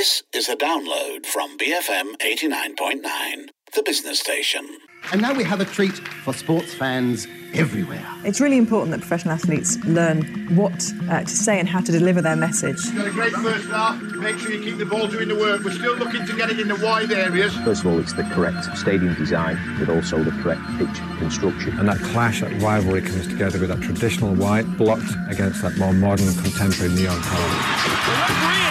This is a download from BFM 89.9, the business station. And now we have a treat for sports fans everywhere. It's really important that professional athletes learn what uh, to say and how to deliver their message. Got a great first half. Make sure you keep the ball doing the work. We're still looking to get it in the wide areas. First of all, it's the correct stadium design, but also the correct pitch construction. And that clash, that rivalry comes together with that traditional white blocked against that more modern contemporary neon colour.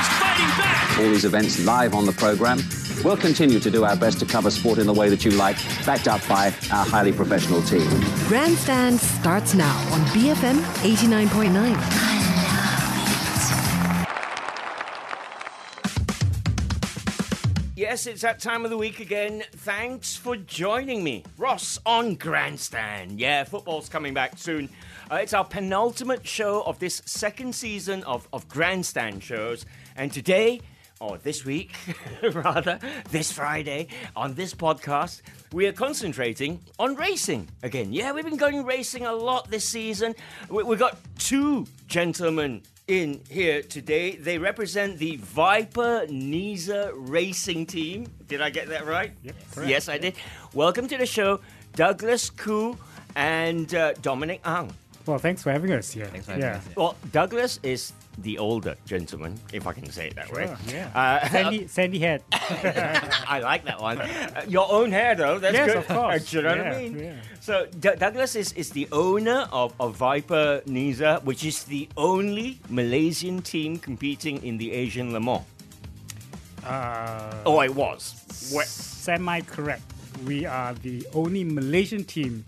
All these events live on the programme. We'll continue to do our best to cover sport in the way that you like, backed up by our highly professional team. Grandstand starts now on BFM 89.9. Yes, it's that time of the week again. Thanks for joining me. Ross on Grandstand. Yeah, football's coming back soon. Uh, it's our penultimate show of this second season of, of Grandstand shows. And today, or this week, rather, this Friday, on this podcast, we are concentrating on racing again. Yeah, we've been going racing a lot this season. We, we've got two gentlemen in here today. They represent the Viper Niza Racing Team. Did I get that right? Yep, Yes, I did. Welcome to the show, Douglas Khoo and uh, Dominic Ang. Well, thanks for having us here. Thanks for having yeah. us, Well, Douglas is the older gentleman, if I can say it that way. Yeah. Uh, Sandy, Sandy head. I like that one. Uh, your own hair, though. That's Yes, good. of course. Do you know what I mean? yeah. So D- Douglas is, is the owner of, of Viper Niza, which is the only Malaysian team competing in the Asian Le Mans. Uh, Oh, it was. Semi correct. We are the only Malaysian team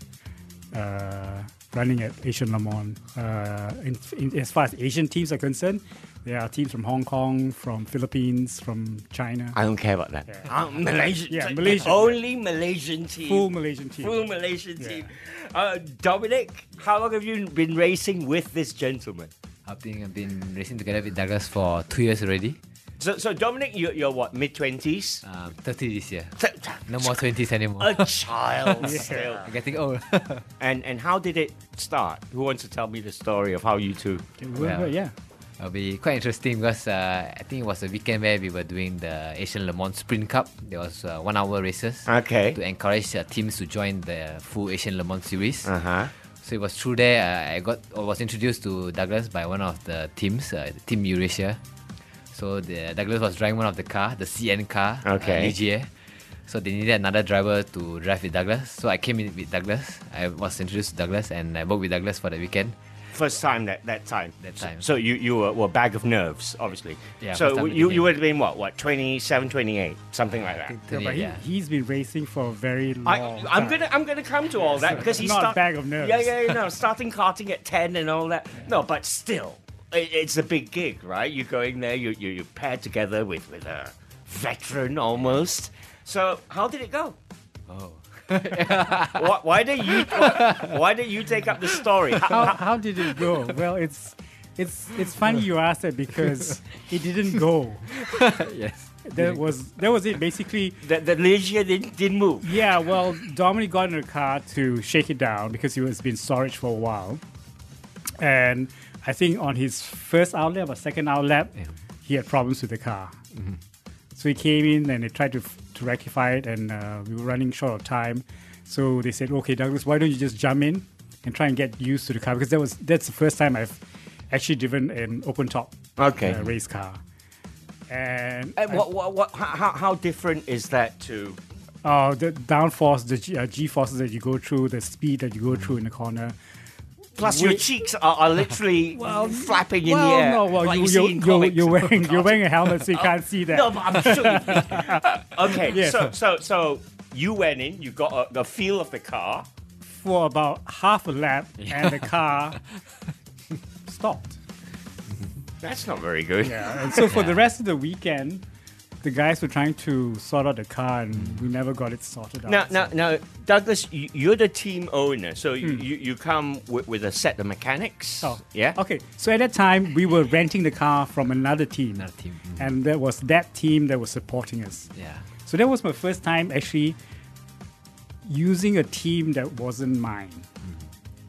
uh, running at Asian Le Mans. Uh, in, in, as far as Asian teams are concerned, there are teams from Hong Kong, from Philippines, from China. I don't care about that. Yeah. Uh, Malaysian. Yeah, the Malaysian, yeah. only Malaysian team. Full Malaysian team. Full Malaysian Yeah. team. Uh, Dominic, how long have you been racing with this gentleman? I think I've been racing together with Douglas for two years already. So, so Dominic, you're, you're what, mid 20s? Um, 30 this year. No more 20s anymore. A child still. I'm getting old. And and how did it start? Who wants to tell me the story of how you two? Well, yeah. It'll be quite interesting because uh, I think it was a weekend where we were doing the Asian Le Mans Sprint Cup. There was uh, one hour races Okay. to encourage uh, teams to join the full Asian Le Mans series. Uh huh. So it was through there uh, I got I was introduced to Douglas by one of the teams, uh, Team Eurasia. So the, Douglas was driving one of the car, the CN car, Okay. uh, Ligier. So they needed another driver to drive with Douglas. So I came in with Douglas. I was introduced to Douglas and I worked with Douglas for the weekend. First time that that time. That time. So you you were, were a bag of nerves, obviously. Yeah, So you with you him. would have been what what 27, 28, something like that. Yeah, but he, yeah. he's been racing for a very long I, time. I'm gonna I'm gonna come to all that because he's Not a start- bag of nerves. Yeah, yeah, yeah, no, starting karting at ten and all that. No, but still, it, it's a big gig, right? You're going there, you you you paired together with with a veteran almost. So how did it go? Oh. why, why did you why, why did you take up the story? How- how, how did it go? Well, it's it's it's funny you asked that because it didn't go. yes. That was that was it. Basically, the the Ligier didn't, didn't move. yeah. Well, Dominic got in the car to shake it down because he was been storage for a while, and I think on his first outlap or second outlap, he had problems with the car. So he came in and they tried to to rectify it, and uh, we were running short of time. So they said, "Okay, Douglas, why don't you just jump in and try and get used to the car?" Because that was that's the first time I've actually driven an open top Okay. uh, race car. And And what, what, what, how, how different is that to? uh, the downforce, the G, uh, G forces that you go through, the speed that you go through in the corner. Plus, your cheeks are, are literally flapping in well, the air. no, well, like you, you, you, comics. you're wearing you're wearing a helmet, so you oh, can't see that. No, but I'm sure. You, okay, Yes. so so so you went in, you got a, the feel of the car. For about half a lap, and the car stopped. That's not very good. Yeah, and so for the rest of the weekend, the guys were trying to sort out the car, and we never got it sorted out. Now, so- now, now, Douglas, you- you're the team owner, so you, Hmm. you, you come with, with a set of mechanics. Oh, yeah. Okay, so at that time we were renting the car from another team, Another team. mm. and that was that team that was supporting us. Yeah. So that was my first time actually using a team that wasn't mine.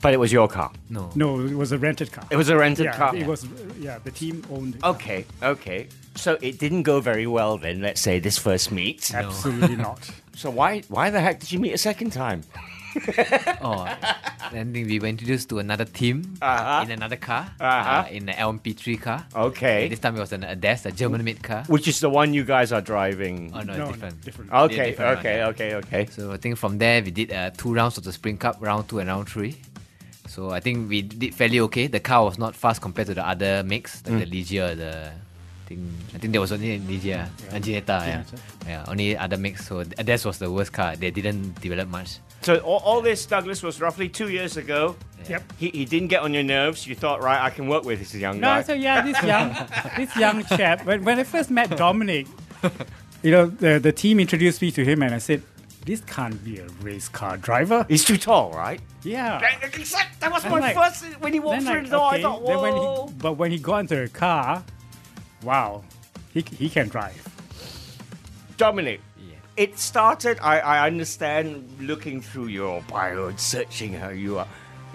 But it was your car. No. No, it was a rented car. It was a rented yeah, car. It was yeah, the team owned it. Okay, okay. So it didn't go very well then. Let's say this first meet. Absolutely not. So why why the heck did you meet a second time? oh, then we were introduced to another team Uh-huh. in another car, Uh-huh. uh, in the LMP3 car. Okay. This time it was an ADESS, a German-made car. Which is the one you guys are driving? Oh no, No, different. different. Okay, different one, okay, yeah. okay, okay. So I think from there we did uh, two rounds of the Sprint Cup, round two and round three. So I think we did fairly okay. The car was not fast compared to the other makes, like the Ligier, the I think I think there was only Ligier, and Ginetta, yeah. yeah, only other makes. So ADESS was the worst car. They didn't develop much. So all, all this, Douglas, was roughly two years ago. Yep. He, he didn't get on your nerves. You thought, right, I can work with this young No, guy. No, so yeah, this young, this young chap. When, when I first met Dominic, you know, the the team introduced me to him, and I said, "This can't be a race car driver." He's too tall, right? Yeah. That, that was I'm my like- first when he walked Then through like, the door. I thought, then when whoa. he, but when he got into the car, wow, he he can drive. Dominic, it started. I, I understand looking through your bio and searching how you are.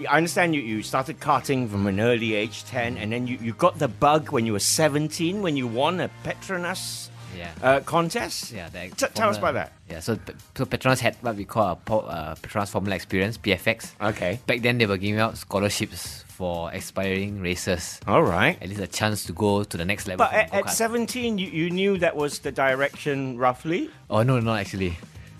I understand you, you started karting from an early age, 10, and then you, you got the bug when you were 17 when you won a Petronas Yeah. uh, contest. Yeah, the T- tell us about that. Yeah, so so Petronas had what we call a po- uh, Petronas Formula Experience (PFX). Okay. Back then, they were giving out scholarships for aspiring racers. All right. At least a chance to go to the next level. But at, at 17, you, you knew that was the direction roughly? Oh no, no, actually.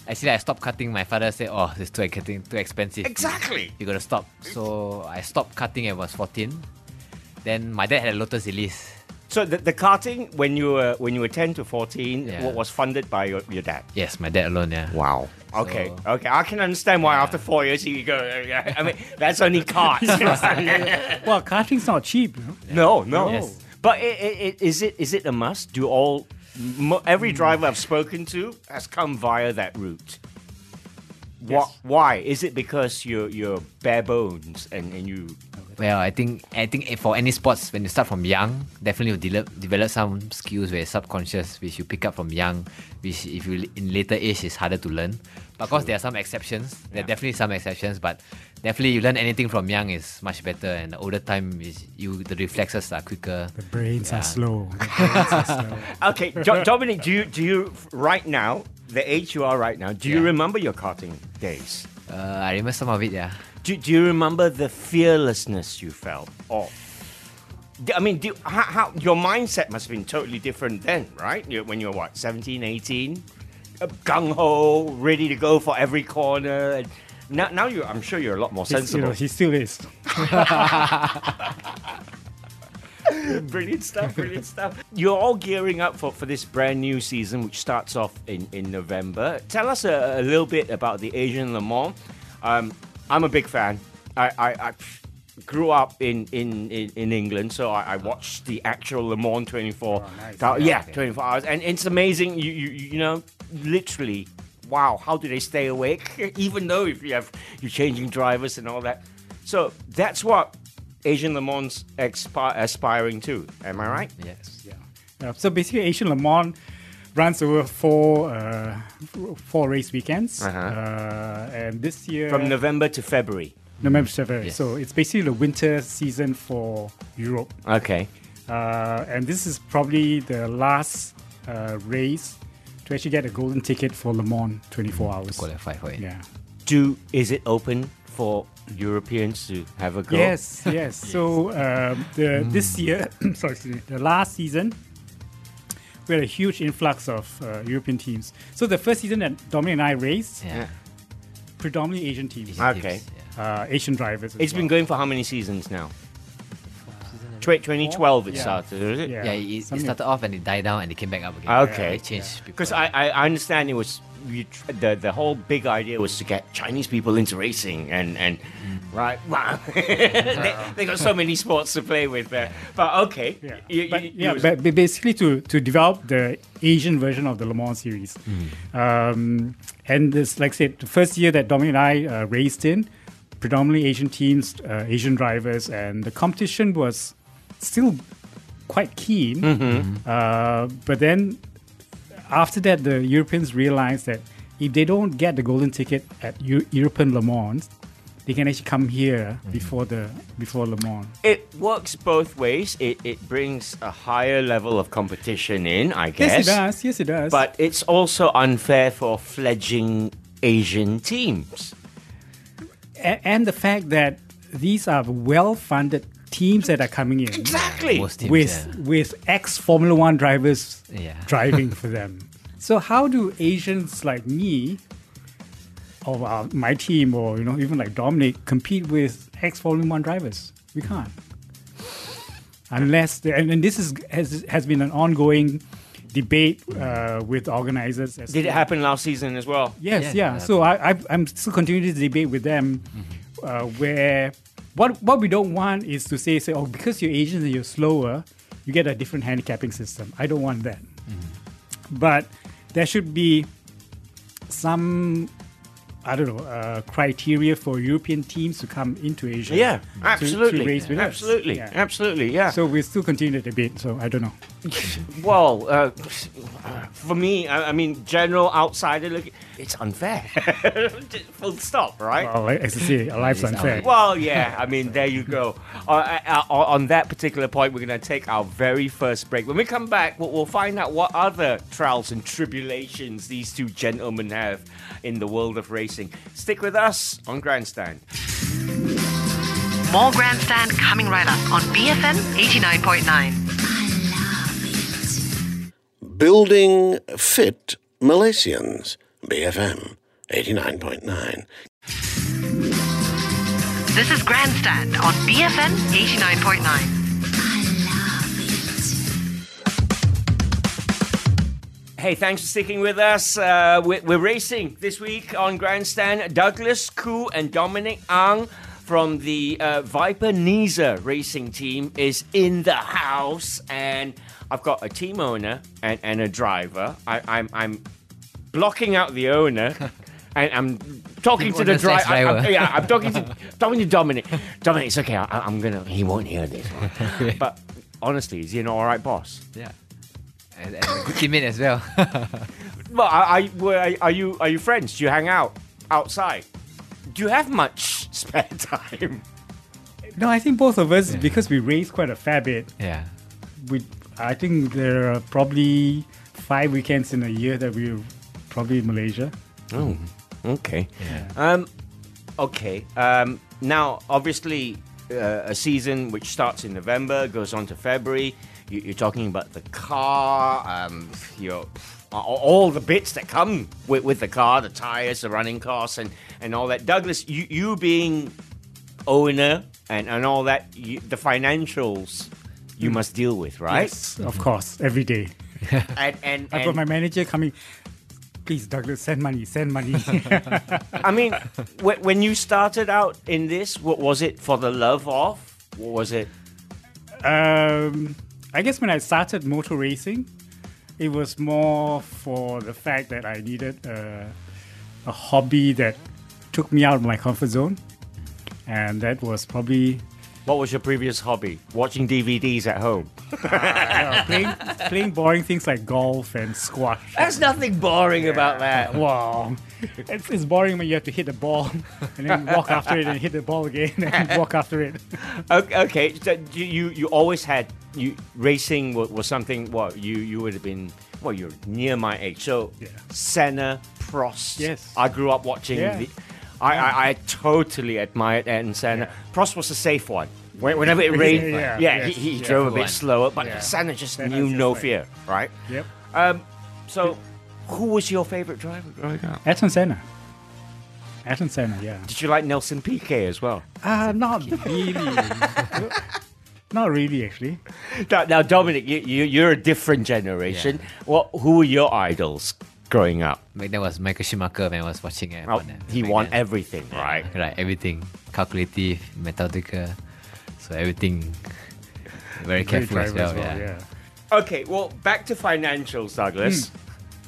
Actually, that I stopped karting. My father said, "Oh, it's too getting too expensive. Exactly. You gotta stop." So I stopped karting. I was 14. Then my dad had a Lotus Elise. So the, the karting when you were when you were 10 to 14 Yeah. wa- was funded by your, your dad. Yes, my dad alone. Yeah. Wow. Okay. So- okay. I can understand why after four years you go. yeah, I mean, that's only cars. Well, karting's not cheap. You know? no, no. Yes. But i i i is it is it a must? Do all every mm. driver I've spoken to has come via that route? Wha- Yes. Why? Is it because you're you're bare bones and, and you Well, I think I think for any sports, when you start from young, definitely you develop develop some skills where subconscious, which you pick up from young, which if you in later age is harder to learn. But of course, there are some exceptions. There are definitely some exceptions, but definitely you learn anything from young is much better. And the older time is you the reflexes are quicker. The brains Yeah. are slow. Brains are slow. Okay, jo- Dominic, do you do you right now the age you are right now? Do you Yeah. remember your karting days? Uh, I remember some of it. Yeah. Do, do you remember the fearlessness you felt? Or, D- I mean, do, how, how your mindset must have been totally different then, right? When you were what, 17, 18? Uh, Gung ho, ready to go for every corner. And now, now you, I'm sure you're a lot more He's- you sensible. know, he still is. brilliant stuff, brilliant stuff. You're all gearing up for, for this brand new season, which starts off in, in November. Tell us a, a little bit about the Asian Le Mans. Um, I'm a big fan. I, I, I grew up in, in, in, in England, so I, I watched the actual Le Mans 24. nice. thou- yeah, 24 hours. And it's amazing. You, you, you know, literally, wow, how do they stay awake? Even though if you have, you're changing drivers and all that. So that's what Asian Le Mans expi- aspiring to. Am I right? Yes. Yeah. Yeah, so basically, Asian Le Mans runs over four uh, four race weekends, Uh-huh. uh, and this year From November to February. November to February. Yes. So it's basically the winter season for Europe, Okay. uh, and this is probably the last uh, race to actually get a golden ticket for Le Mans 24 hours. Qualify for it. Yeah. Do is it open for Europeans to have a go? Yes, yes. So um, the this year, sorry, the last season, we had a huge influx of uh, European teams. So the first season that Dominic and I raced, Yeah. predominantly Asian teams, Asian Okay. teams, yeah. uh, Asian drivers. as It's been going for how many seasons now? Tw- 2012 it Yeah. started, is it? Yeah. Yeah, it, it started off and it died down and it came back up again. Okay. Because I, I I understand it was you, the the whole big idea was to get Chinese people into racing and and right wow. They, they got so many sports to play with there. But okay, Yeah, You- but, you yeah, was- but basically to, to develop the Asian version of the Le Mans series. Um, and this, like I said, the first year that Dominic and I uh, raced in, predominantly Asian teams, uh, Asian drivers, and the competition was still quite keen. Uh, but then after that, the Europeans realized that if they don't get the golden ticket at Eu- European Le Mans, they can actually come here mm-hmm. before the before Le Mans. It works both ways. It, it brings a higher level of competition in, I guess. Yes, it does. Yes, it does. But it's also unfair for fledgling Asian teams. A- and the fact that these are well-funded teams that are coming in Exactly. Most teams, with yeah. with ex Formula One drivers Yeah. driving for them. So how do Asians like me, or uh, my team, or you know even like Dominic, compete with ex Formula One drivers? We can't, unless the, and, and this is has has been an ongoing debate uh, with organizers. As Did it happen last season as well? Yes, Yeah, yeah. So I, I, I'm still continuing this debate with them, uh, where what what we don't want is to say say oh because you're Asian and you're slower, you get a different handicapping system. I don't want that. But there should be some I don't know uh, criteria for European teams to come into Asia. Yeah, absolutely. To, race with us. absolutely. Yeah. Absolutely, yeah. So we still continue the debate. So I don't know. Well, uh, for me, I, I mean, general outsider look, it's unfair. Full stop, right? Well, like, as I say, life's unfair. Well, yeah, I mean, there you go. Uh, uh, uh, on that particular point, we're going to take our very first break. When we come back, we'll, we'll find out what other trials and tribulations these two gentlemen have in the world of racing. Stick with us on Grandstand. More Grandstand coming right up on BFM 89.9. Building Fit Malaysians. BFM 89.9. This is Grandstand on BFM 89.9. Hey, thanks for sticking with us. Uh, we're, we're racing this week on Grandstand. Douglas Khoo and Dominic Ang from the uh, Viper Niza racing team is in the house, and I've got a team owner and, and a driver. I, I'm I'm blocking out the owner. And I'm talking to the driver. ex-driver. Yeah, I'm talking to talking to Dominic. Dominic, it's okay. I, I'm gonna. He won't hear this. one. But honestly, is he an all right boss? Yeah. And, and a good teammate as well. Well, are, are, were- are you are you friends? Do you hang out outside? Do you have much spare time? No, I think both of us because we race quite a fair bit. yeah. we I think there are probably five weekends in a year that we're probably Malaysia. Oh, okay. Um, okay. Um, now, obviously, uh, a season which starts in November goes on to February. You, you're talking about the car, um, your all- the bits that come with, with the car, the tires, the running costs, and, and all that. Douglas, you, you being owner and, and all that, you, the financials you must deal with, right? Yes, of course, every day. And, and, I've got my manager coming. Please, Douglas, send money, send money. I mean, wh- when you started out in this, what was it for the love of? What was it? um, I guess when I started motor racing, it was more for the fact that I needed a, a hobby that took me out of my comfort zone, and that was probably What was your previous hobby? Watching DVDs at home. uh, playing playing boring things like golf and squash. There's nothing boring about that. Wow. It's, it's boring when you have to hit the ball and then walk after it and hit the ball again and walk after it. Okay, okay. So you, you you always had you racing was, was something. What you you would have been. Well, you're near my age. So Yeah. Senna, Prost. Yes. I grew up watching Yeah. the. I, I, I totally admired Ayrton Senna. Prost was a safe one. Whenever it rained, Yeah, yeah, yes, he, he yeah. drove a bit slower, but Yeah. Senna just Senna's knew just no like- fear, right? Yep. Um, so, who was your favorite driver growing up? Ayrton Senna. Ayrton Senna, yeah. Did you like Nelson Piquet as well? Uh, not really. not really, actually. Now, now Dominic, you, you, you're a different generation. What? Who were your idols growing up? Back then was Michael Schumacher when I was watching it. Well, he won everything, right? Right, everything. Calculative, methodical. So everything very Great careful as driver well. yeah. Okay, well, back to financials, Douglas.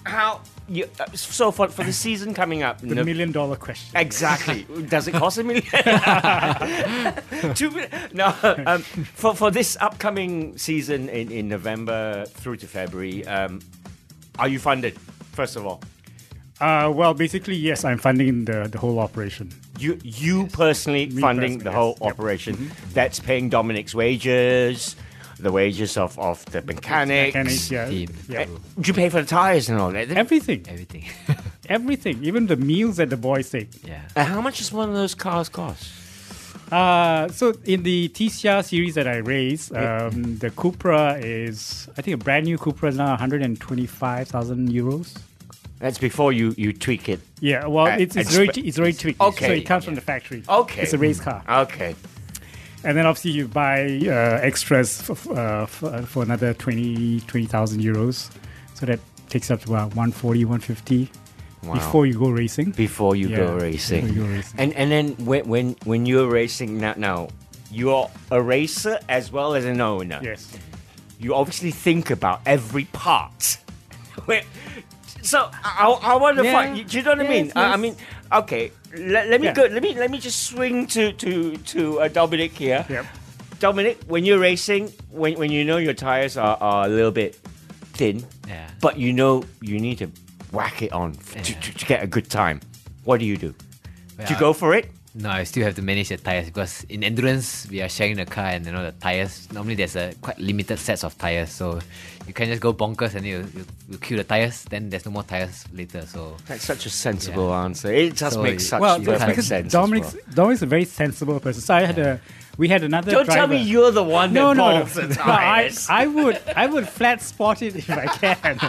How you? Uh, so for for the season coming up, The no- million dollar question. Exactly. Does it cost a million? Two million? No. Um, for for this upcoming season in, in November through to February, um, are you funded? First of all, Uh, well, basically, yes, I'm funding the, the whole operation. you you personally Me funding personally, the whole yes. Yep. Mm-hmm. operation. That's paying Dominic's wages, the wages of, of the mechanics. Mechanics, yeah. Team. yeah. Uh, Do you pay for the tires and all that? Everything. Everything. Everything. Even the meals that the boys take. yeah. Uh, how much does one of those cars cost? Uh, so in the TCR series that I race, um, the Cupra is, I think a brand new Cupra is now 125,000 euros. That's before you, you tweak it. Yeah, well, Uh, it's, it's, very, it's very tweaked. Okay. So it comes from the factory. Okay. It's a race car. Okay. And then obviously you buy uh, extras f- uh, f- uh, for another 20 20,000 euros. So that takes up to about 140, 150 Wow. before you go racing. Before you go racing. before you go racing. And and then when when when you're racing now now you're a racer as well as an owner. Yes. You obviously think about every part. So I, I want to Yeah. find. Do you know what I mean? Yes, I, I mean, okay. Let, let me Yeah. go. Let me let me just swing to to to uh, Dominic here. Yep. Dominic, when you're racing, when when you know your tires are, are a little bit thin, Yeah. but you know you need to whack it on f- to, to, to get a good time. What do you do? Well, do you go for it? No, I still have to manage the tires because in endurance we are sharing the car and you know the tires. Normally there's a quite limited sets of tires, so you can just go bonkers and you you, you kill the tires. Then there's no more tires later. So That's such a sensible answer. It just So makes such well, perfect sense. Dominic's, well. Dominic's a very sensible person. So I had a, we had another Don't driver. tell me you're the one no, no, no. balls the No, I. I would, I would flat spot it if I can,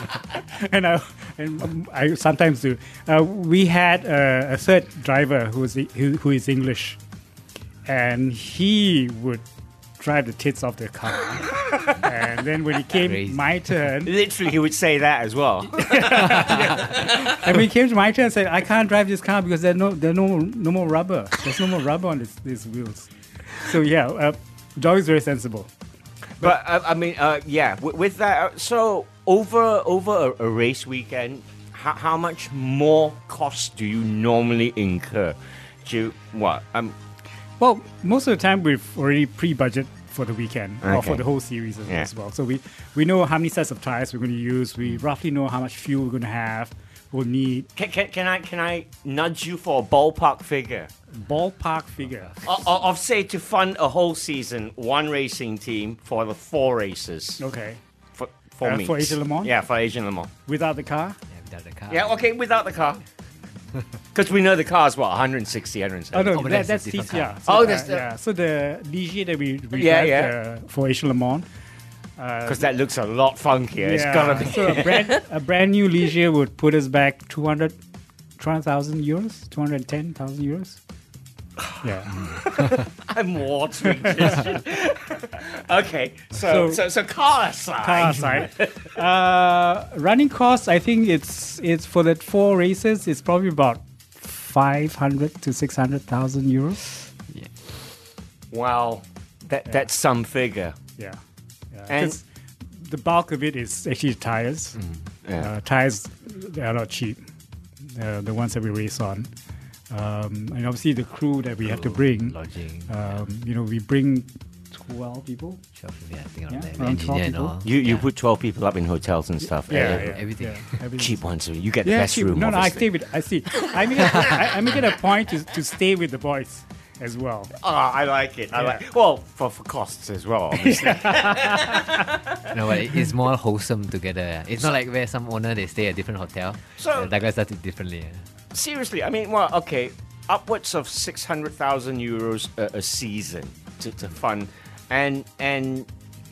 and I, and um, I sometimes do. Uh, we had a, a third driver who was who, who is English, and he would drive the tits off the car. and then when it came Crazy. my turn, Literally, he would say that as well. and when it came to my turn, I said, I can't drive this car because there's no, there's no, no more rubber. There's no more rubber on this, these wheels. So yeah, uh, dog is very sensible. But uh, I mean, uh, yeah. With, with that, uh, so over over a, a race weekend, how, how much more cost do you normally incur? Do you, what? Um, Well, most of the time we've already pre-budget for the weekend or for the whole series as, Yeah. as well. So we, we know how many sets of tires we're going to use. We roughly know how much fuel we're going to have. We'll need can, can, can I can I nudge you for a ballpark figure ballpark figure. of, of, of say to fund a whole season, one racing team for the four races Okay, for for Uh, me for Asian Le Mans? Yeah, for Asian Le Mans. without the car. yeah, without the car. Yeah, okay, without the car. Because we know the car's what 160, 170. Oh no, Oh, but that, that's that's a different TCR. car. So, Oh, uh, that's the- yeah. So the Ligier that we, we Yeah, have, yeah. uh, for Asian Le Mans. Uh, Because that looks a lot funkier. It's gotta be. So a brand, a brand new Ligier would put us back 200 200,000 euros, 210,000 euros. Yeah. I'm watering. Okay, so, so So- so car aside. Car aside. uh, running costs, I think it's it's for the four races, it's probably about 500 to 600,000 euros. Yeah. Wow, that that's some figure. Yeah. Yeah. And- 'Cause the bulk of it is actually tires. Yeah. Uh, tires, they are not cheap. Uh, the ones that we race on. Um, and obviously the crew that we have to bring. lodging. Um, you know, we bring 12 people. 12, yeah, I think Yeah, around that. around 12 people. You you yeah. put twelve people up in hotels and stuff. Yeah, eh? yeah, everything. yeah, everything. Cheap ones. so You get the best cheap. room. No, no, I obviously. stay with. I see. I make it, I, I make it a point to, to stay with the boys as well. Ah, I like it. I Yeah. like. Well, for for costs as well. Obviously. No, but it- it's more wholesome together. It's not like where some owner they stay at different hotel. So- uh, Douglas does it differently. yeah. Seriously, I mean, well, okay, upwards of six hundred thousand euros a, a season to, to fund, and and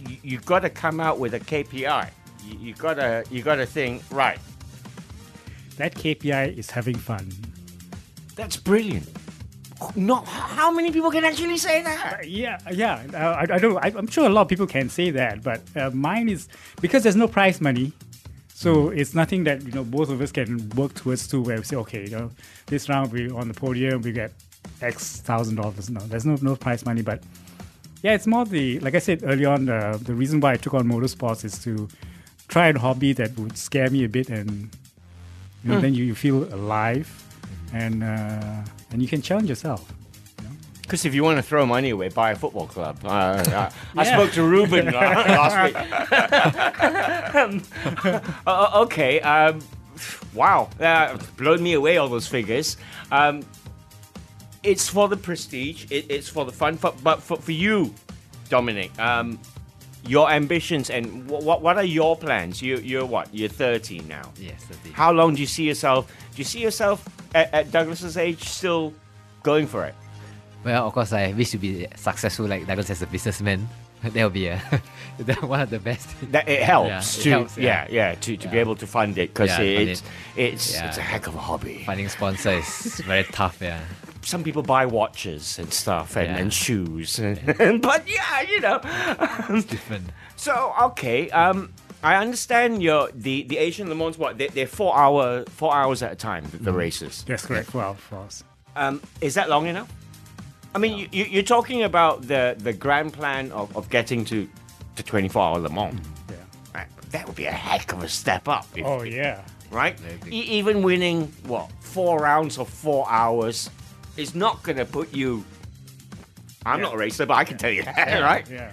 you, you got to come out with a KPI. You, you gotta you gotta think right. That KPI is having fun. That's brilliant. Not how many people can actually say that? Yeah, yeah. Uh, I, I don't. I, I'm sure a lot of people can say that, but uh, mine is because there's no prize money. So it's nothing that you know both of us can work towards to where we say, okay, you know, this round we on the podium we get X thousand dollars. No, there's no no prize money, but yeah, it's more the like I said early on. Uh, the reason why I took on motorsports is to try a hobby that would scare me a bit, and you know, then you, you feel alive, and uh, and you can challenge yourself. Because if you want to throw money away, buy a football club. Uh, uh, I Yeah. spoke to Ruben last week. Um, uh, okay. Um, wow. Uh, blown me away, all those figures. Um, it's for the prestige. It, it's for the fun. For, but for, for you, Dominic, um, your ambitions and what, what what are your plans? You you're what? You're 30 now. Yes, 30. How long do you see yourself? Do you see yourself at, at Douglas's age still going for it? Well, of course, I wish to be successful like Douglas as a businessman. That will be a, one of the best. That it helps Yeah, it to helps, yeah. yeah. yeah to, to be able to fund it because Yeah, it's it. it's Yeah. it's a heck of a hobby. Finding sponsors is very tough. Yeah. Some people buy watches and stuff and, Yeah. and shoes, but yeah, you know. It's different. So okay, um, I understand your the the Asian Le Mans. What they, they're four hour four hours at a time. The, Mm-hmm. races. That's correct. Well, for us. Um, is that long enough? I mean, you, you, you're talking about the the grand plan of, of getting to to 24 hour Le Mans. Yeah. Right, That would be a heck of a step up. if- Oh yeah. right? E- even winning what four rounds of four hours is not going to put you. I'm Yeah. not a racer, but I can tell you that, right? Yeah.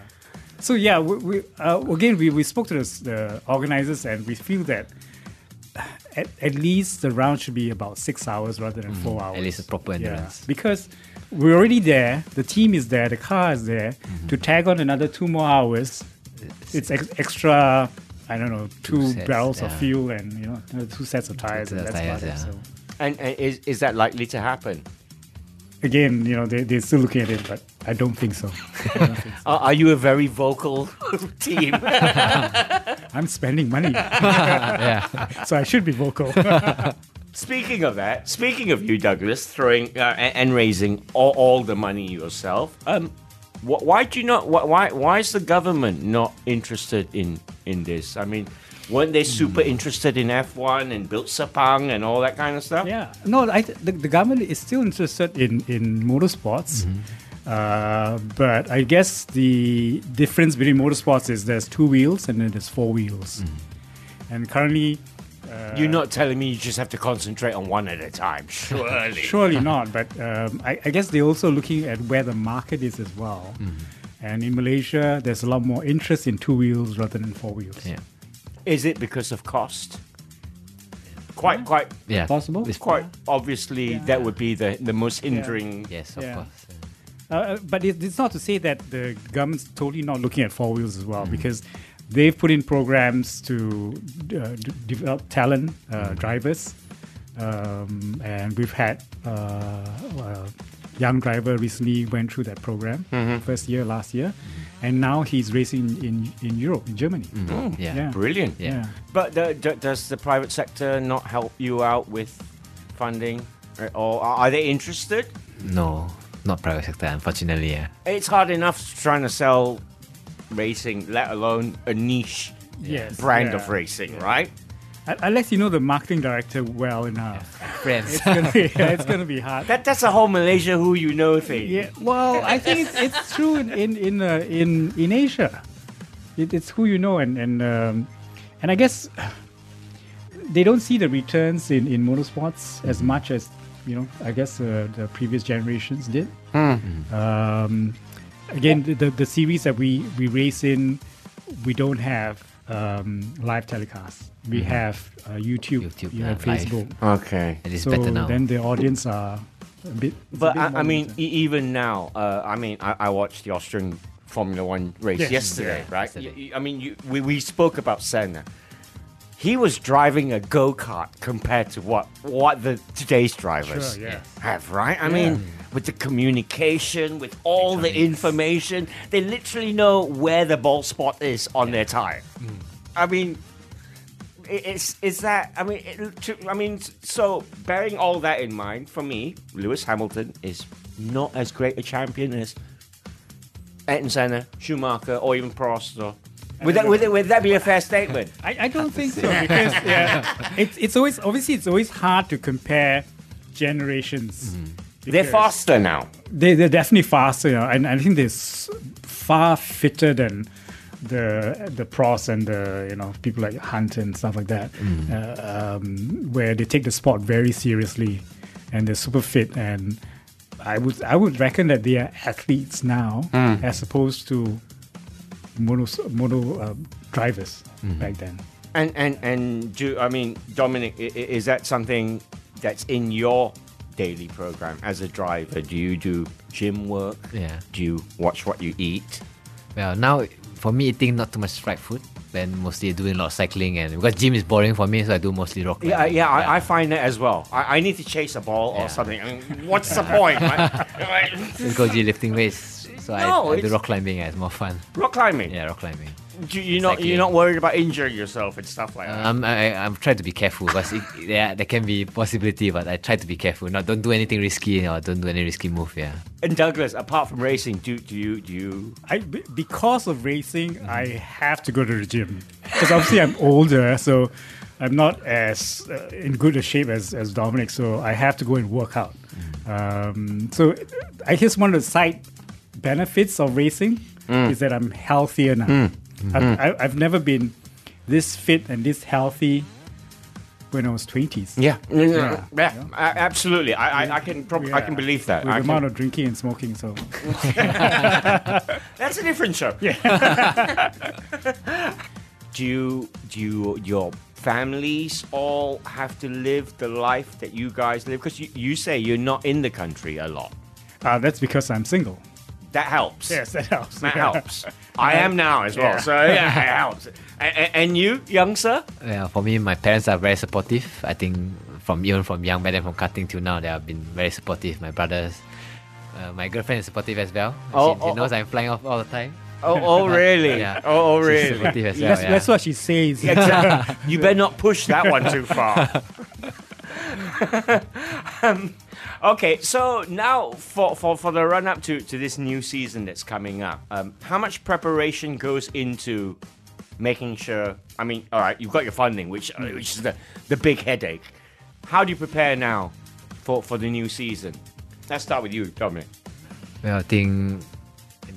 So yeah, we, we uh, again we, we spoke to the, the organizers and we feel that at, at least the round should be about six hours rather than four hours. Mm-hmm. At least a proper endurance. Yeah, endurance. because we're already there. The team is there. The car is there. Mm-hmm. To tag on another two more hours, it's ex- extra. I don't know, two, sets, barrels of fuel and you know two sets of tires. sets and that's tires, about it. yeah. So And, and is, is that likely to happen? Again, you know, they they're still looking at it, but I don't think so. Don't think so. Are, are you a very vocal team? I'm spending money, yeah. so I should be vocal. speaking of that, speaking of you, Douglas, throwing uh, and, and raising all, all the money yourself, um, wh- why do you not? Wh- why why is the government not interested in in this? I mean, weren't they super interested in F1 and built Sepang and all that kind of stuff? Yeah, no, I th- the, the government is still interested in in motorsports, uh, but I guess the difference between motorsports is there's two wheels and then there's four wheels, and currently. Uh, You're not telling me you just have to concentrate on one at a time, surely. Surely not, but um, I, I guess they're also looking at where the market is as well. And in Malaysia, there's a lot more interest in two wheels rather than four wheels. Yeah. Is it because of cost? Quite, quite, Yeah. Possible? It's- quite obviously, Yeah. that would be the, the most hindering. Yes, of Yeah. course. Uh, but it, it's not to say that the government's totally not looking at four wheels as well, because they've put in programs to uh, d- develop talent uh, drivers, um, and we've had uh, a young driver recently went through that program mm-hmm. first year last year, and now he's racing in in Europe, in Germany. Mm-hmm. Oh, yeah. Yeah. Brilliant. Yeah. Yeah. But the, d- does the private sector not help you out with funding? Uh, or- Or are they interested? No, not private sector, unfortunately. Yeah. It's hard enough trying to sell racing, let alone a niche Yes, brand yeah, of racing, yeah. right? I- Unless you know the marketing director well enough, Friends. it's gonna be it's gonna be hard. That that's a whole Malaysia who you know thing. Yeah, well, I think it's, it's true in in in, uh, in, in Asia. It, it's who you know, and and um, and I guess they don't see the returns in, in motorsports as much as you know. I guess uh, the previous generations did. Um, again, the, the the series that we we race in, we don't have um, live telecasts. We have uh, YouTube, YouTube, you yeah, have live. Facebook. Okay. It is so better now. then the audience are a bit. it's a But bit I, I mean, e- even now, uh, I mean, I, I watched the Austrian Formula One race Yes. yesterday, Yeah, right? yesterday. Y- y- I mean, you, we, we spoke about Senna. He was driving a go kart compared to what what the today's drivers Sure, yeah. have, right? I mean, with the communication, with all the information, they literally know where the ball spot is on their tire. Mm. I mean, i- it's is that I mean it, to, I mean so bearing all that in mind for me Lewis Hamilton is not as great a champion as Ayrton Senna Schumacher or even Prost or would that, would, would that be a fair statement? I, I don't think so because yeah, it's it's always obviously it's always hard to compare generations. Mm. They're because faster now. They they're definitely faster, you know, and I think they're far fitter than the the pros and the you know people like Hunt and stuff like that, uh, um, where they take the sport very seriously, and they're super fit. And. I would I would reckon that they are athletes now as opposed to mono mono uh, drivers back then. and and and do I mean Dominic i- i- is that something that's in your daily program as a driver? Do you do gym work? Yeah. Do you watch what you eat? Well, now for me, eating not too much fried food. Then mostly doing a lot of cycling and because gym is boring for me, so I do mostly rock Yeah, climbing. yeah, I, I find that as well. I, I need to chase a ball or something. I mean, what's the point? Just go gym lifting weights. So No, I, I do rock climbing. Yeah, it's more fun. Rock climbing. Yeah, rock climbing. Do you not Cycling. you're not worried about injuring yourself and stuff like that? Um, I, I- I'm trying to be careful because it, yeah, there can be possibility, but I try to be careful. Not don't do anything risky or don't do any risky move. Yeah. and Douglas, apart from racing, do do you do you? I, because of racing, I have to go to the gym because obviously I'm older, so I'm not as uh, in good a shape as, as Dominic. So I have to go and work out. Um, so I guess one of the side benefits of racing is that I'm healthier now. I've, I- I've never been this fit and this healthy when I was 20s. Yeah, Yeah. yeah, a- absolutely. I I, I can prob- I can believe that. With I the can- amount of drinking and smoking, so That's a different show. Yeah. do you do you your families all have to live the life that you guys live? Because you, you say you're not in the country a lot. uh, that's because I'm single. That helps. Yes, that helps. That Yeah. helps. I am now as well. Yeah. So yeah, it helps. And, and you, young sir? Yeah, for me, my parents are very supportive. I think from even from young, back then from karting till now, they have been very supportive. My brothers, uh, my girlfriend is supportive as well. Oh, she, oh, she knows oh. I'm flying off all the time. Oh, oh really? Yeah. Oh, oh She's really? supportive as well. That's, yeah. that's what she says. Exactly. you better not push that one too far. um, okay, so now for, for, for the run up to, to this new season that's coming up, um, how much preparation goes into making sure? I mean, all right, you've got your funding, which uh, which is the, the big headache. How do you prepare now for, for the new season? Let's start with you, Dominic. Well, I think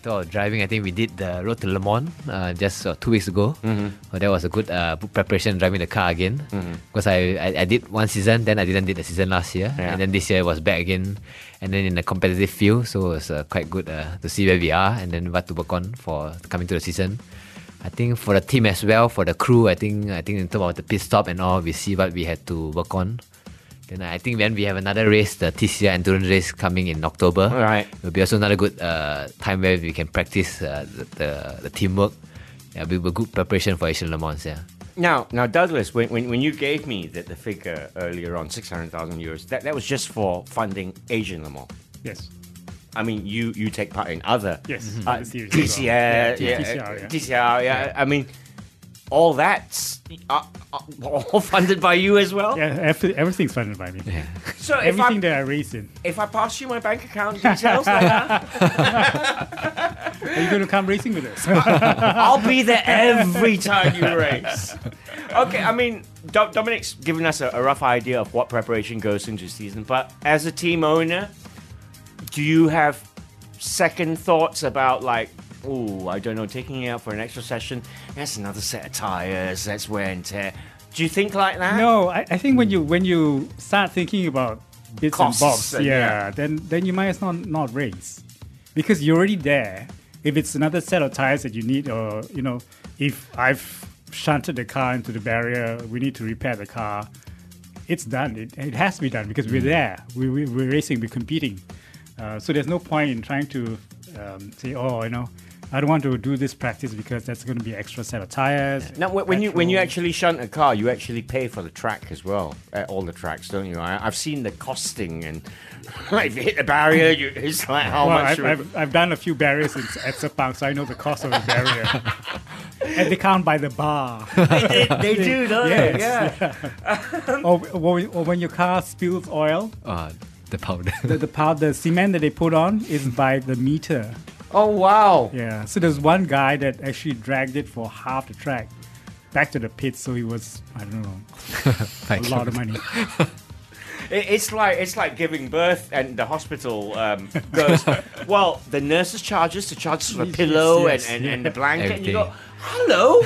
of driving, I think we did the road to Le Mans uh, just uh, two weeks ago. Mm-hmm. So that was a good uh, preparation driving the car again. Because I, I I did one season, then I didn't did the season last year, Yeah. and then this year it was back again, and then in a competitive field. So it was uh, quite good uh, to see where we are and then what to work on for coming to the season. I think for the team as well, for the crew, I think I think in terms of the pit stop and all, we see what we had to work on. Then I think when we have another race, the TCR endurance race coming in October, Right. it'll be also another good uh, time where we can practice uh, the, the, the teamwork. Yeah, it'll be a good preparation for Asian Le Mans. Yeah. Now, now, Douglas, when, when, when you gave me the, the figure earlier on, 600,000 euros, that, that was just for funding Asian Le Mans. Yes. I mean, you, you take part in other Yes, uh, other series TCR, well. yeah, Yeah, yeah, TCR, yeah. TCR, yeah. I mean, all that's uh, uh, all funded by you as well. Yeah, everything's funded by me. So Everything I that I race in. if I pass you my bank account details, like that, Are you going to come racing with us? I'll be there every time you race. Okay, I mean, Do- Dominic's given us a, a rough idea of what preparation goes into the season, but as a team owner, do you have second thoughts about like, oh, I don't know, taking it out for an extra session? That's another set of tires. That's wear and tear. Do you think like that? no, I, I think when you when you start thinking about bits Costs and bobs, and- yeah, yeah. then then you might as well not, not race because you're already there. If it's another set of tires that you need, or you know, if I've shunted the car into the barrier, we need to repair the car. It's done. It, it has to be done because Mm. we're there. We, we, we're racing. We're competing. Uh, so there's no point in trying to um, say, oh, you know, I don't want to do this practice because that's going to be extra set of tires. Now, when when you when you actually shunt a car, you actually pay for the track as well at all the tracks, don't you? I, I've seen the costing and if you hit the barrier, you, it's like how well, much. I've, I've, I've done a few barriers in, at Sepang, so I know the cost of a barrier. and they count by the bar. they, they do, don't they? Yes. Yeah. or, or, or when your car spills oil, Uh, the powder. the, the part, the cement that they put on is by the meter. Oh wow! Yeah. So there's one guy that actually dragged it for half the track back to the pit, so he was I don't know a lot of money. It's like it's like giving birth, and the hospital um, goes, well, the nurses charge us to charge us for the Yes, pillow yes, and, and, yeah. and the blanket, and you go, hello.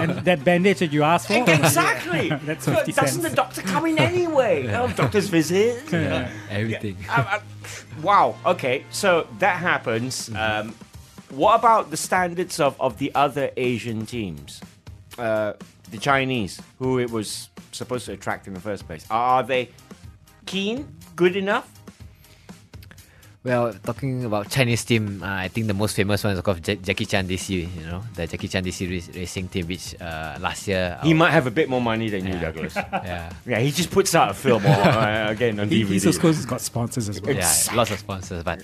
and that bandage that you asked for, exactly. That's So 50 Doesn't cents. the doctor come in anyway? Oh, doctor's visit. Yeah, everything. I- I- wow. Okay, so that happens. Um, what about the standards of, of the other Asian teams? Uh, the Chinese, who it was supposed to attract in the first place, are they keen good enough? Well, talking about Chinese team, uh, I think the most famous one is of course Ja- Jackie Chan DC. You know, the Jackie Chan DC race- racing team, which uh, last year He might have a bit more money than you, Douglas. yeah, yeah, he just puts out a film or, uh, again on He, DVD. he's of course got sponsors as well. yeah, lots of sponsors, but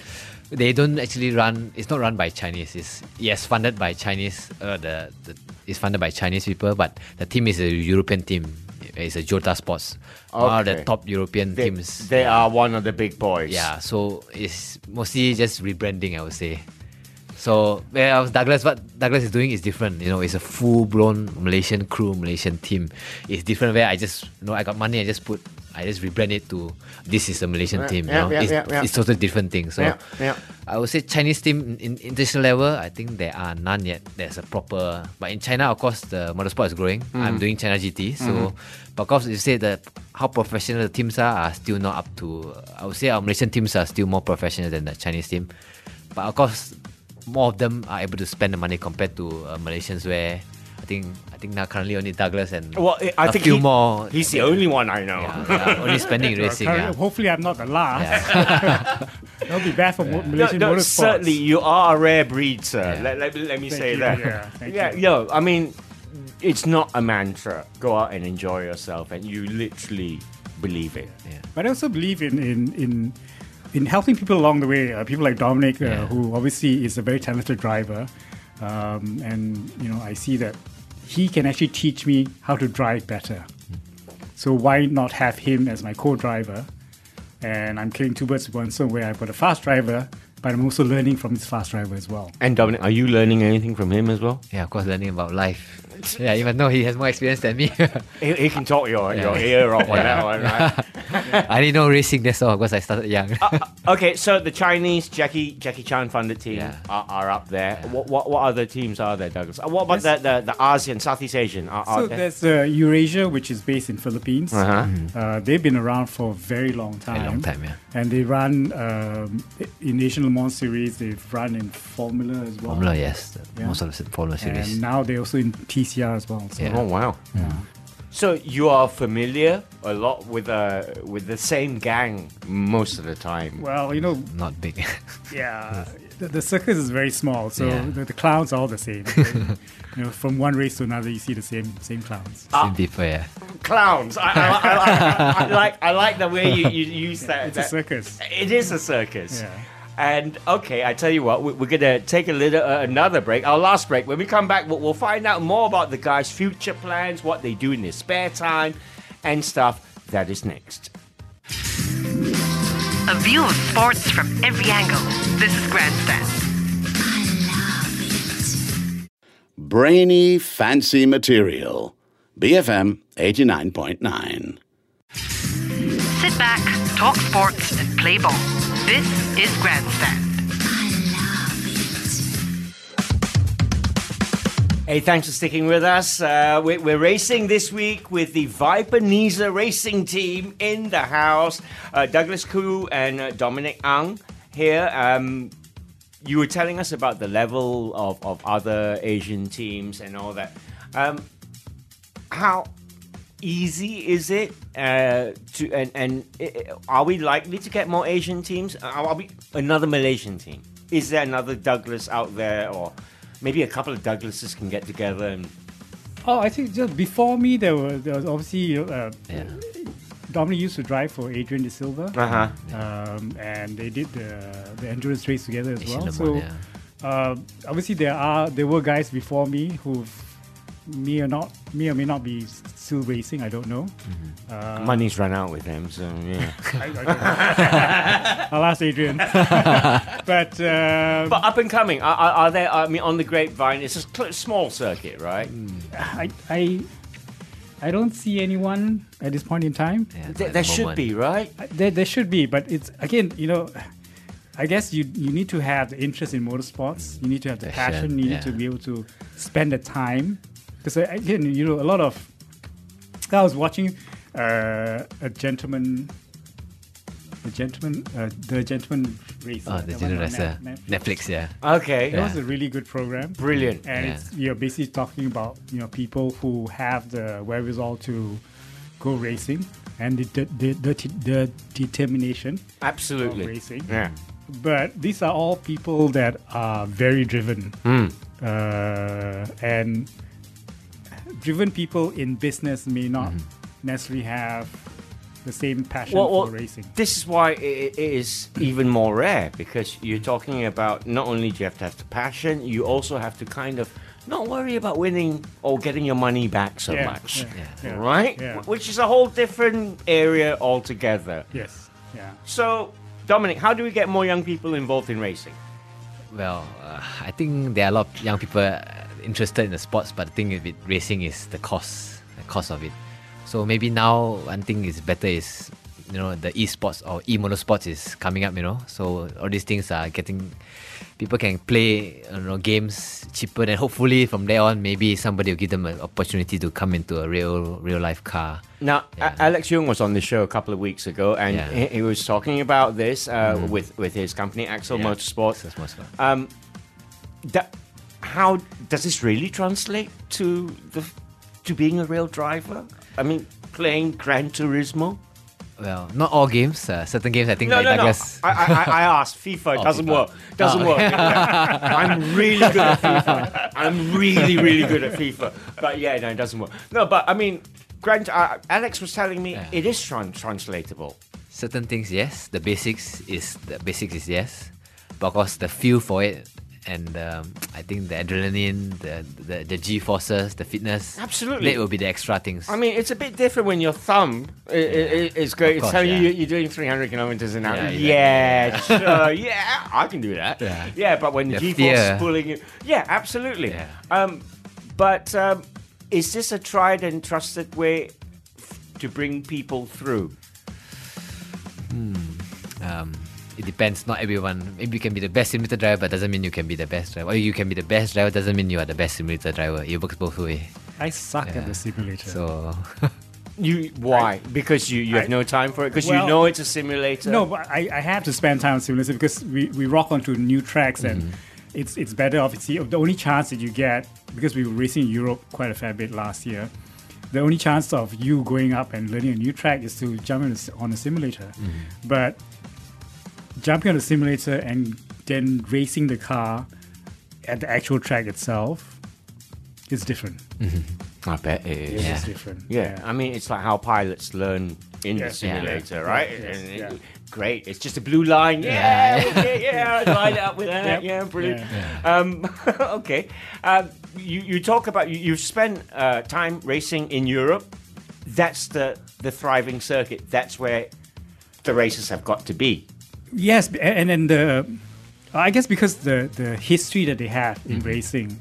they don't actually run. It's not run by Chinese. It's yes, funded by Chinese. Uh, the, the it's funded by Chinese people, but the team is a European team. It's a Jota Sports, one of the top European they, teams. they are one of the big boys. Yeah, so it's mostly just rebranding, I would say. So where Douglas, what Douglas is doing is different. You know, it's a full-blown Malaysian crew, Malaysian team. It's different where I just, you know, I got money, I just put, I just rebrand it to this is a Malaysian team. yeah, you know, it's, it's totally different thing. So. I would say Chinese team in, in international level, I think there are none yet. There's a proper, but in China, of course, the motorsport is growing. I'm Mhm. doing China GT, so Mhm. but of course, you say that how professional the teams are are still not up to. I would say our Malaysian teams are still more professional than the Chinese team, but of course, more of them are able to spend the money compared to uh, Malaysians where. I think think now currently only Douglas and Well, I a think few he- more. he's the only one I know. Yeah, yeah, only spending racing. currently- Yeah. Hopefully, I'm not the last. That'll be bad for mo- No, Malaysian no, motorsports. certainly you are a rare breed, sir. Let, let, let me Thank say you, that. yeah, thank yeah, you. yo, I mean, it's not a mantra. Go out and enjoy yourself, and you literally believe it. But I also believe in in in, in helping people along the way. Uh, people like Dominic, uh, Yeah. who obviously is a very talented driver, um, and you know I see that he can actually teach me how to drive better. So why not have him as my co-driver? And I'm killing two birds with one stone. Where I've got a fast driver, but I'm also learning from this fast driver as well. And Dominic, are you learning anything from him as well? Yeah, of course, learning about life. Yeah, even though he has more experience than me. He, he can talk your, your ear off on Yeah. that one, right? I didn't know racing, that's all, because I started young. Okay, so the Chinese Jackie Jackie Chan funded team are, are up there. What, what what other teams are there, Douglas? Uh, What about the, the the ASEAN, Southeast Asian? Are, are So there? there's uh, Eurasia, which is based in Philippines. Uh-huh. Uh, they've been around for a very long time. Very long time, yeah. And they run um, in Asian Le Mans series. They've run in Formula as well. Formula, yes. Most of the Formula series. And now they're also in TCR as well. So. Yeah. Oh wow! Yeah. So you are familiar a lot with uh with the same gang most of the time. Well, you know, Not big. yeah, the, the circus is very small, so Yeah. the, the clowns are all the same. you know, from one race to another, you see the same same clowns. Same people, yeah. Clowns. I, I, I, I, I like I like the way you, you use that. It's a circus. It is a circus. Yeah. And okay, I tell you what, we- we're gonna take a little uh, another break, our last break. When we come back, we'll, we'll find out more about the guys' future plans, what they do in their spare time, and stuff. That is next. A view of sports from every angle. This is Grandstand. I love it. Brainy, fancy material. BFM 89.9. Sit back, talk sports, and play ball. This is Grandstand. I love it. Hey, thanks for sticking with us. Uh, we're, we're racing this week with the Viper Niza racing team in the house. Uh, Douglas Khoo and uh, Dominic Ang here. Um, you were telling us about the level of, of other Asian teams and all that. Um, how easy is it uh, to and and i- are we likely to get more Asian teams? Are are we another Malaysian team? Is there another Douglas out there, or maybe a couple of Douglases can get together and Oh, I think just before me, there were there was obviously uh, Dominic used to drive for Adrian De Silva, Uh-huh. um, and they did the the endurance race together as Asian well. Le So Mans, uh, obviously there are there were guys before me who may or not may or may not be s- still racing. I don't know. Uh, money's run out with him, So yeah. I- I'll ask Adrian. but um, but up and coming, are, are, are there? I mean, on the grapevine, it's a cl- small circuit, right? I, I I don't see anyone at this point in time. There, there should be, right? Uh, There, there should be, but it's again, you know, I guess you you need to have the interest in motorsports. You need to have the Passion, passion. You need to be able to spend the time. Because again, you know, a lot of I was watching uh, a gentleman. The gentleman, uh, the gentleman race. Oh, the Gentleman Racer. Netflix, yeah. Okay. That was a really good program. Brilliant. And Yeah. it's, you're basically talking about you know people who have the wherewithal to go racing and the the, the, the, the determination Absolutely. of racing. Yeah. But these are all people that are very driven. Hmm. Uh, and driven people in business may not necessarily have the same passion Well, for racing. this is why it, it is even more rare because you're talking about not only do you have to have the passion, you also have to kind of not worry about winning or getting your money back so Yeah, much, yeah, yeah. right? Yeah. Which is a whole different area altogether. Yes. Yeah. So, Dominic, how do we get more young people involved in racing? Well, uh, I think there are a lot of young people uh, interested in the sports, but the thing with racing is the cost, the cost of it. So maybe now one thing is better is you know the e-sports or e-motorsports is coming up. You know, so all these things are getting people can play you know games cheaper. Then hopefully from there on, maybe somebody will give them an opportunity to come into a real real life car. Now, A- Alex Yoong was on the show a couple of weeks ago, and Yeah. he, he was talking about this uh, with with his company Axel Yeah. Motorsports. Motorsport. Um, that, how does this really translate to the to being a real driver? I mean, playing Gran Turismo. Well, not all games. Uh, certain games, I think, No, like no, no. I, I, I asked FIFA. Oh, doesn't FIFA. work. Doesn't Oh. work. I'm really good at FIFA. I'm really, really good at FIFA. But yeah, no, it doesn't work. No, but I mean, Grant, uh, Alex was telling me it is tran- translatable. certain things yes the basics is the basics is yes but of course the feel for it and um, i think the adrenaline the the, the g forces the fitness Absolutely. that will be the extra things I mean, it's a bit different when your thumb i- i- is going. It's telling yeah. you you're doing 300 kilometers an hour. Yeah, Yeah, sure, yeah, I can do that. Yeah. but when The G force is pulling you, yeah, absolutely. Yeah. Um, but um, is this a tried and trusted way f- to bring people through? Hmm. um, it depends not everyone maybe you can be the best simulator driver but doesn't mean you can be the best driver or you can be the best driver doesn't mean you are the best simulator driver it works both ways I suck Yeah. at the simulator. so You why? Because you, you have I- no time for it. Because Well, you know it's a simulator. No, but I, I have to spend time on simulator because we, we rock onto new tracks and Mm-hmm. it's it's better obviously the only chance that you get because we were racing in Europe quite a fair bit last year. The only chance of you going up and learning a new track is to jump in on a simulator. But jumping on the simulator and then racing the car at the actual track itself is different. I bet it is. It Yeah. is different. Yeah, I mean, it's like how pilots learn in the simulator, Yeah. right? Yes, And yeah. it- Great. It's just a blue line. Yeah, okay, yeah, I'd line it up with that. Yep. Yeah, brilliant. Um, okay. Um, you, you talk about, you, you've spent uh, time racing in Europe. That's the, the thriving circuit. That's where the races have got to be. Yes, and then the, I guess because the the history that they have in racing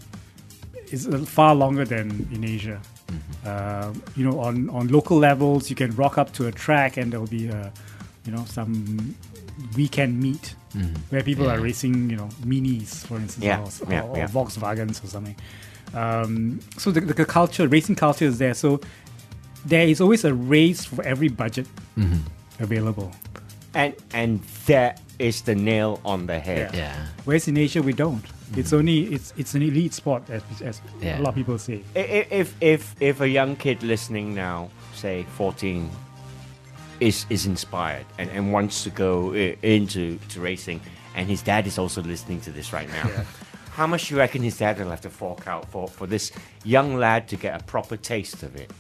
is uh, far longer than in Asia. Uh, you know, on on local levels, you can rock up to a track and there'll be a, you know, some weekend meet where people are racing, you know, minis, for instance, Yeah, or, yeah, or, yeah. or Volkswagens or something. Um, so the, the culture, racing culture, is there. So there is always a race for every budget available. And, and that is the nail on the head. yeah Whereas in Asia we don't. It's mm-hmm. only it's it's an elite sport as, as Yeah. a lot of people say. I- i- If if if a young kid listening now, say fourteen, is is inspired and, and wants to go into to racing, and his dad is also listening to this right now, how much do you reckon his dad will have to fork out for for this young lad to get a proper taste of it?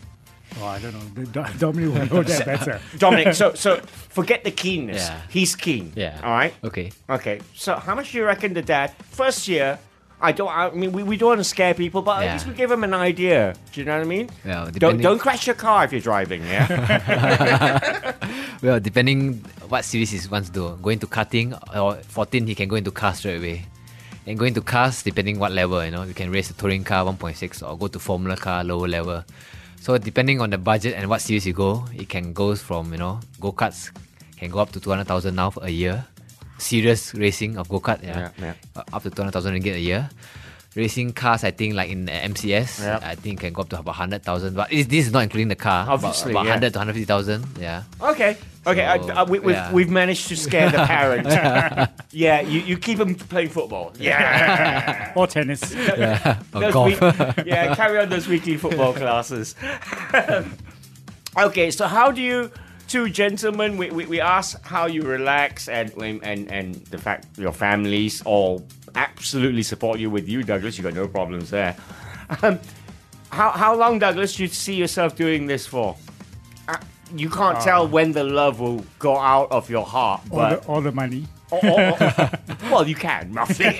Oh, I don't know. Do- Dominic will know that better. Dominic, so so forget the keenness. Yeah. He's keen. Yeah. All right. okay Okay. So how much do you reckon the dad first year? I don't. I mean, we, we don't want to scare people, but at Yeah. least we give them an idea. Do you know what I mean? Well, don't depending- don't crash your car if you're driving. Yeah. Well, depending what series he wants to do. Going to karting or 14, he can go into cars straight away. And going to cars, depending what level, you know, you can race a touring car 1.6 or go to formula car lower level. So depending on the budget and what series you go, it can go from, you know, go-karts can go up to 200,000 now for a year. Serious racing of go-kart, yeah. Yeah, Uh, Up to 200,000 ringgit a year. Racing cars, I think, like in uh, the MCS, Yeah. I think can go up to about 100,000. But this this is not including the car. about- Obviously, about, yeah. 100 to 150,000, yeah. okay. Okay. So, I, we, we've, yeah. we've managed to scare the parent. yeah. You, you keep them playing football. Yeah. or tennis. Or Those golf. week- yeah. Carry on those weekly football classes. Okay, so how do you, two gentlemen, we, we, we ask how you relax and, and and the fact your families all absolutely support you with you, Douglas. You've got no problems there. Um, how how long, Douglas, do you see yourself doing this for? Uh, you can't tell when the love will go out of your heart, All the, all the money. or- or- or- well, you can roughly.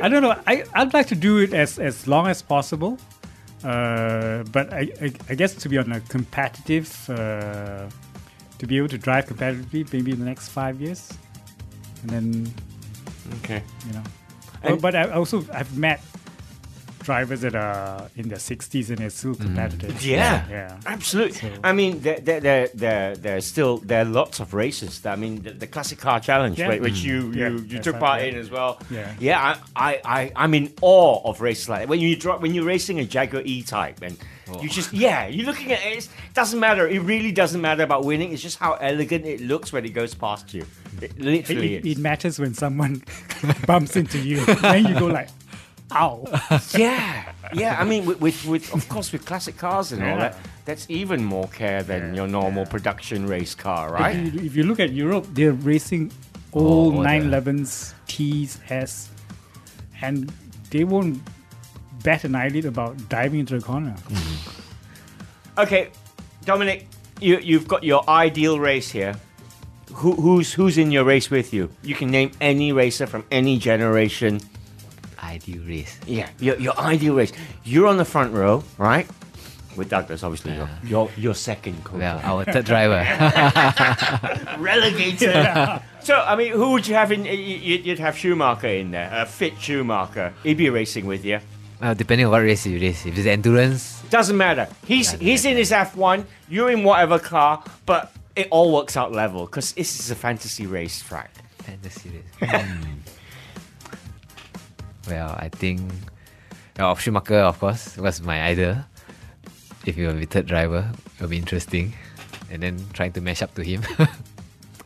I don't know. I, I'd like to do it as, as long as possible. Uh, but I, I, I guess to be on a competitive, uh, to be able to drive competitively, maybe in the next five years. And then, okay. you know. But I also, I've met drivers that are in their 60s and they're still competitive. Mm. Yeah, Yeah. absolutely. So- I mean, there, there, there, there, there's still there are lots of races. I mean, the, the classic car challenge, Yeah. whi- which you Mm. Yeah, you, you that's took right, part yeah. in as well. Yeah. yeah. I, I, I, I'm in awe of races like that. When you drop, when you're racing a Jaguar E-Type, and you just yeah, you're looking at it. It doesn't matter. It really doesn't matter about winning. It's just how elegant it looks when it goes past you. It It, literally it, is. it matters when someone bumps into you. then you go like, ow. yeah, yeah. I mean, with, with, with of course with classic cars and all that, that's even more care than your normal production race car, right? If you, if you look at Europe, they're racing Oh, all the- 911s, T's, S, and they won't bat an eyelid about diving into a corner. Mm-hmm. Okay, Dominic, you you've got your ideal race here. Who, who's who's in your race with you? You can name any racer from any generation. Ideal race. Yeah, your, your ideal race. You're on the front row, right? With Douglas, obviously. You're, you're, you're second co Well, our third driver. Relegated. So, I mean, who would you have in? You'd have Schumacher in there, a fit Schumacher. He'd be racing with you. well, depending on what race you race. If it's endurance, Doesn't matter. He's he's in his F1. You're in whatever car, but it all works out level because this is a fantasy race track. fantasy race. Hmm. Well, I think well, of Schumacher, of course, was my idol. If you were a third driver, it'll be interesting. And then trying to match up to him.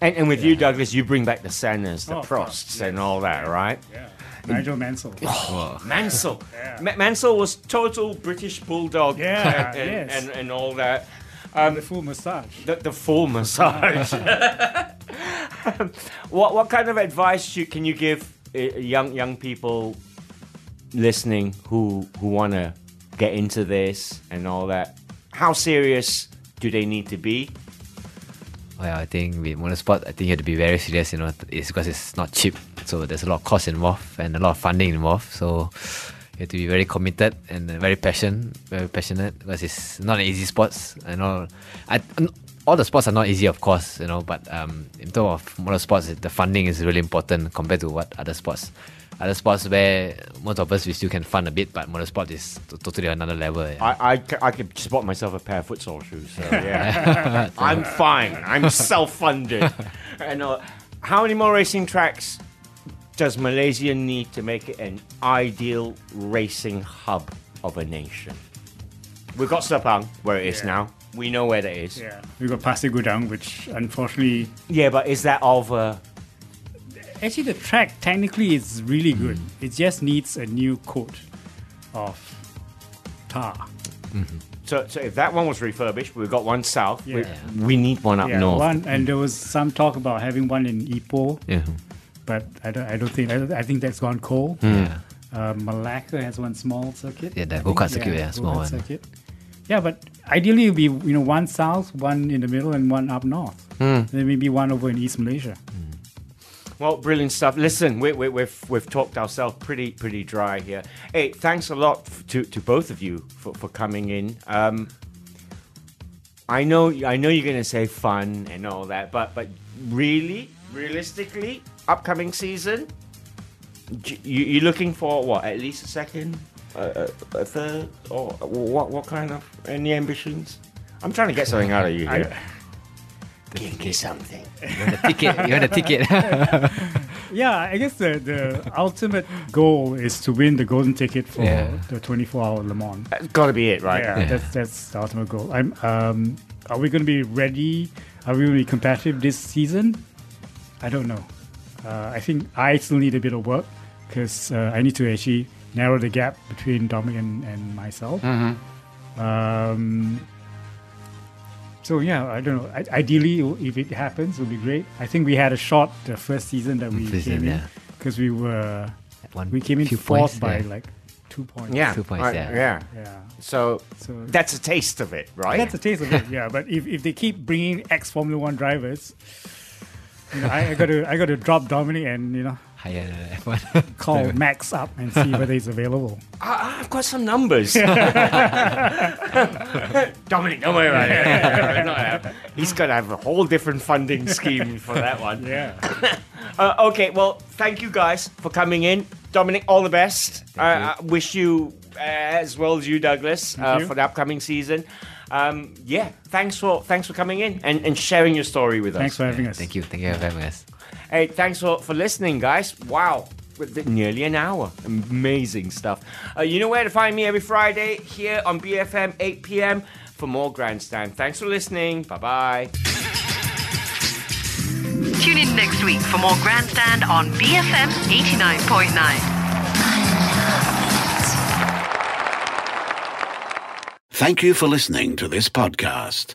And, and with you, Douglas, you bring back the Sennas, the Oh, of course, Prosts, and all that, right? Yeah. Nigel Mansell. Mansell. Yeah. Ma- Mansell was total British bulldog. Yeah, and, and, yes. and, and all that. the full massage. The, the full massage. what what kind of advice you, can you give uh, young young people listening who who want to get into this and all that? How serious do they need to be? well, I think with motorsport, I think you have to be very serious, you know, it's because it's not cheap. So there's a lot of cost involved and a lot of funding involved. So you have to be very committed and very passionate, very passionate because it's not an easy sports. I know, I, all the sports are not easy, of course, you know, but um, in terms of motorsports, the funding is really important compared to what other sports. Other sports where most of us we still can fund a bit, but motorsport is t- totally another level. yeah. I, I, c- I could just bought myself a pair of futsal shoes. So yeah, I'm fine. I'm self-funded. and uh, how many more racing tracks does Malaysia need to make it an ideal racing hub of a nation? We've got Sepang, where it is Yeah. now. We know where that is. Yeah. we've got Pasir Gudang, which unfortunately Yeah, but is that of a Actually, the track technically is really good. It just needs a new coat of tar. so? So if that one was refurbished, we've got one south. We, Yeah. we need one up yeah, north. one, and there was some talk about having one in Ipoh, yeah. but I don't, I don't think I, don't- I think that's gone cold. Yeah. Uh, Malacca has one small circuit. Yeah, the I go-kart circuit, yeah, small one. Circuit. Yeah, but ideally it would be you know one south, one in the middle, and one up north. Hmm. Then maybe one over in East Malaysia. Well, brilliant stuff. Listen, we, we, we've we've talked ourselves pretty pretty dry here. Hey, thanks a lot f- to, to both of you for, for coming in. Um, I know I know you're gonna say fun and all that, but but really, realistically, upcoming season, you, you're looking for what? At least a second, a, a, a third, or what? What kind of any ambitions? I'm trying to get something out of you here. Give me something. You want a ticket? You want a ticket? Yeah, I guess the, the ultimate goal is to win the golden ticket for Yeah. the 24 hour Le Mans. That's got to be it, right? Yeah, that's that's the ultimate goal. I'm. Um, are we going to be ready? Are we going to be competitive this season? I don't know. Uh, I think I still need a bit of work because uh, I need to actually narrow the gap between Dominic and, and myself. Um, so yeah, I don't know. I, ideally, if it happens, it would be great. I think we had a shot the first season that we First came season, in yeah. because we were one we came in few fourth points, by yeah. like two points. Yeah. Two points, right, yeah. yeah. yeah. So, So- that's a taste of it, right? That's a taste of it, yeah. But if, if they keep bringing ex Formula One drivers, you know, I, I got to I got to drop Dominic and you know Higher F1. call Max up and see whether he's available. I, I've got some numbers. Dominic, don't worry about it. Not- He's to have a whole different funding scheme for that one. Yeah. Uh, okay, well, thank you guys for coming in. Dominic, all the best. Uh, I wish you uh, as well as you, Douglas, uh, you. for the upcoming season. Um, yeah, thanks for thanks for coming in and, and sharing your story with us. Thanks for having us. Thank you. Thank you for having us. Hey, thanks for, for listening, guys. Wow. With nearly an hour. Amazing stuff. Uh, you know where to find me every Friday here on BFM 8 p.m. for more Grandstand. Thanks for listening. Bye bye. Tune in next week for more Grandstand on BFM 89.9. Thank you for listening to this podcast.